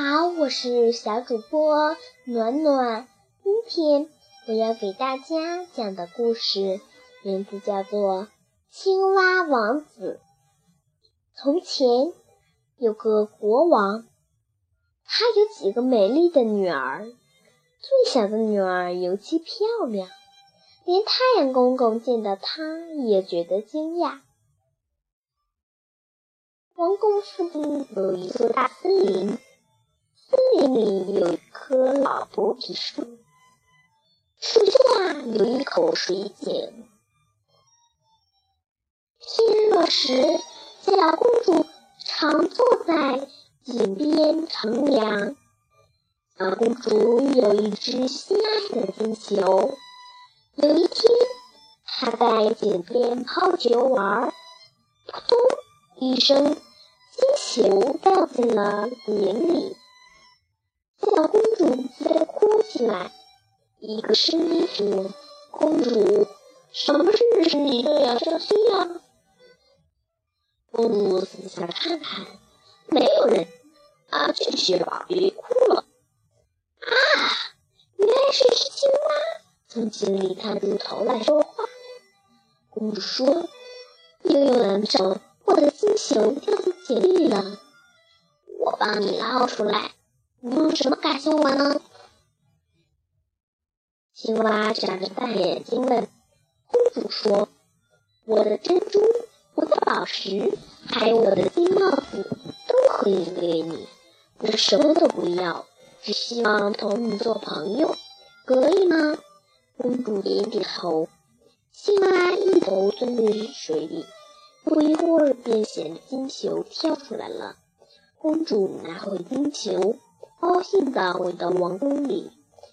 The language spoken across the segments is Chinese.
好，我是小主播暖暖。今天我要给大家讲的故事名字叫做《青蛙王子》。从前有个国王，他有几个美丽的女儿。最小的女儿尤其漂亮，连太阳公公见到她也觉得惊讶。王宫附近有一座大森林。森林里有一棵老菩提树，树下有一口水井。天热时，小公主常坐在井边乘凉。小公主有一只心爱的金球。有一天，她在井边泡酒玩，扑通一声，金球掉进了井里。小公主在哭起来。一个声音说：“公主，什么事使你这样伤心呀？”公主四下看看，没有人。啊，去去吧，别哭了。啊，原来是一只青蛙从井里探出头来说话。公主说：“又有人说我的金球掉进井里了，我帮你捞出来。”你用什么感谢我呢？青蛙眨着大眼睛问。公主说：“我的珍珠，我的宝石，还有我的金帽子，都可以给你。我什么都不要，只希望同你做朋友，可以吗？”公主点点头。青蛙一头钻进水里，不一会儿便衔着金球跳出来了。公主拿回金球。高兴地回到王宫里，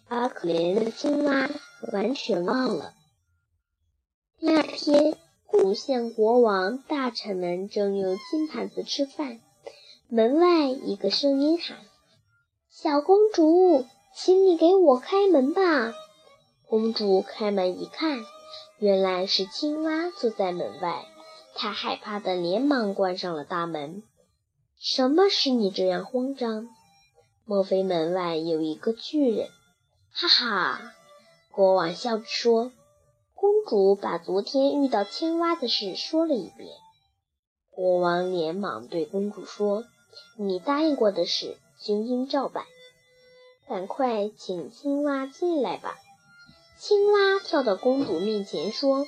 把可怜的青蛙完全忘了。第二天，古相国王大臣们正用金盘子吃饭，门外一个声音喊：“小公主，请你给我开门吧！”公主开门一看，原来是青蛙坐在门外，她害怕的连忙关上了大门。“什么使你这样慌张？”莫非门外有一个巨人？哈哈！国王笑着说。公主把昨天遇到青蛙的事说了一遍。国王连忙对公主说：“你答应过的事，就应照办。赶快请青蛙进来吧。”青蛙跳到公主面前说：“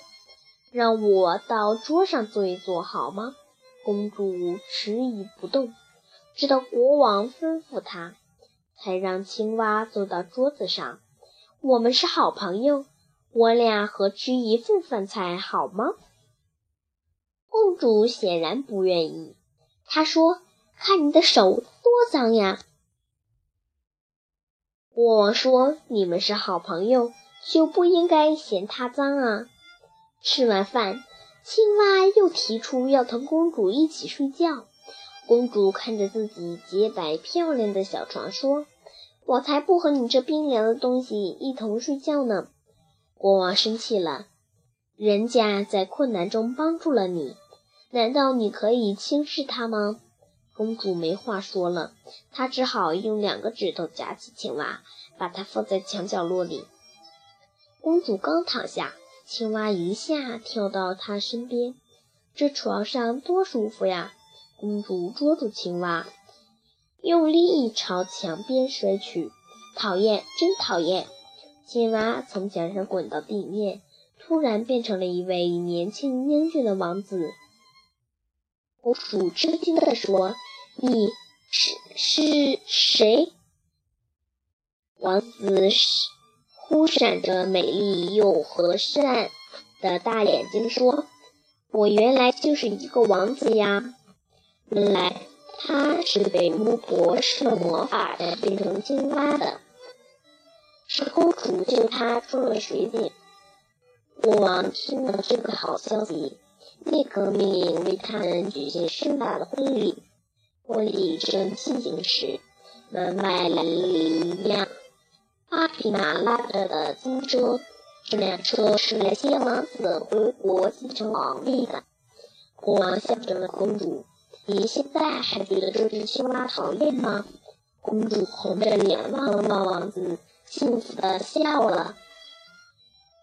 让我到桌上坐一坐好吗？”公主迟疑不动，直到国王吩咐她。才让青蛙坐到桌子上。我们是好朋友，我俩合吃一份饭菜好吗？公主显然不愿意。她说：“看你的手多脏呀！”我说：“你们是好朋友，就不应该嫌它脏啊。”吃完饭，青蛙又提出要同公主一起睡觉。公主看着自己洁白漂亮的小床，说：“我才不和你这冰凉的东西一同睡觉呢！”国王生气了：“人家在困难中帮助了你，难道你可以轻视他吗？”公主没话说了，她只好用两个指头夹起青蛙，把它放在墙角落里。公主刚躺下，青蛙一下跳到她身边，这床上多舒服呀！公主捉住青蛙，用力朝墙边摔去。讨厌，真讨厌！青蛙从墙上滚到地面，突然变成了一位年轻英俊的王子。公主吃惊地说：“你是是谁？”王子忽闪着美丽又和善的大眼睛说：“我原来就是一个王子呀！”原来他是被巫婆施了魔法才变成青蛙的，是公主救他出了水井。国王听了这个好消息，立刻命令为他们举行盛大的婚礼。婚礼正进行时，门外来了一辆八匹马拉着的金车，这辆车是来接王子回国继承王位的。国王笑着问公主。你现在还觉得这只青蛙讨厌吗？公主红着脸望了望王子，幸福的笑了。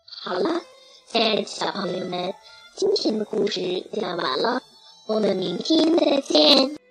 好了，亲爱的小朋友们，今天的故事讲完了，我们明天再见。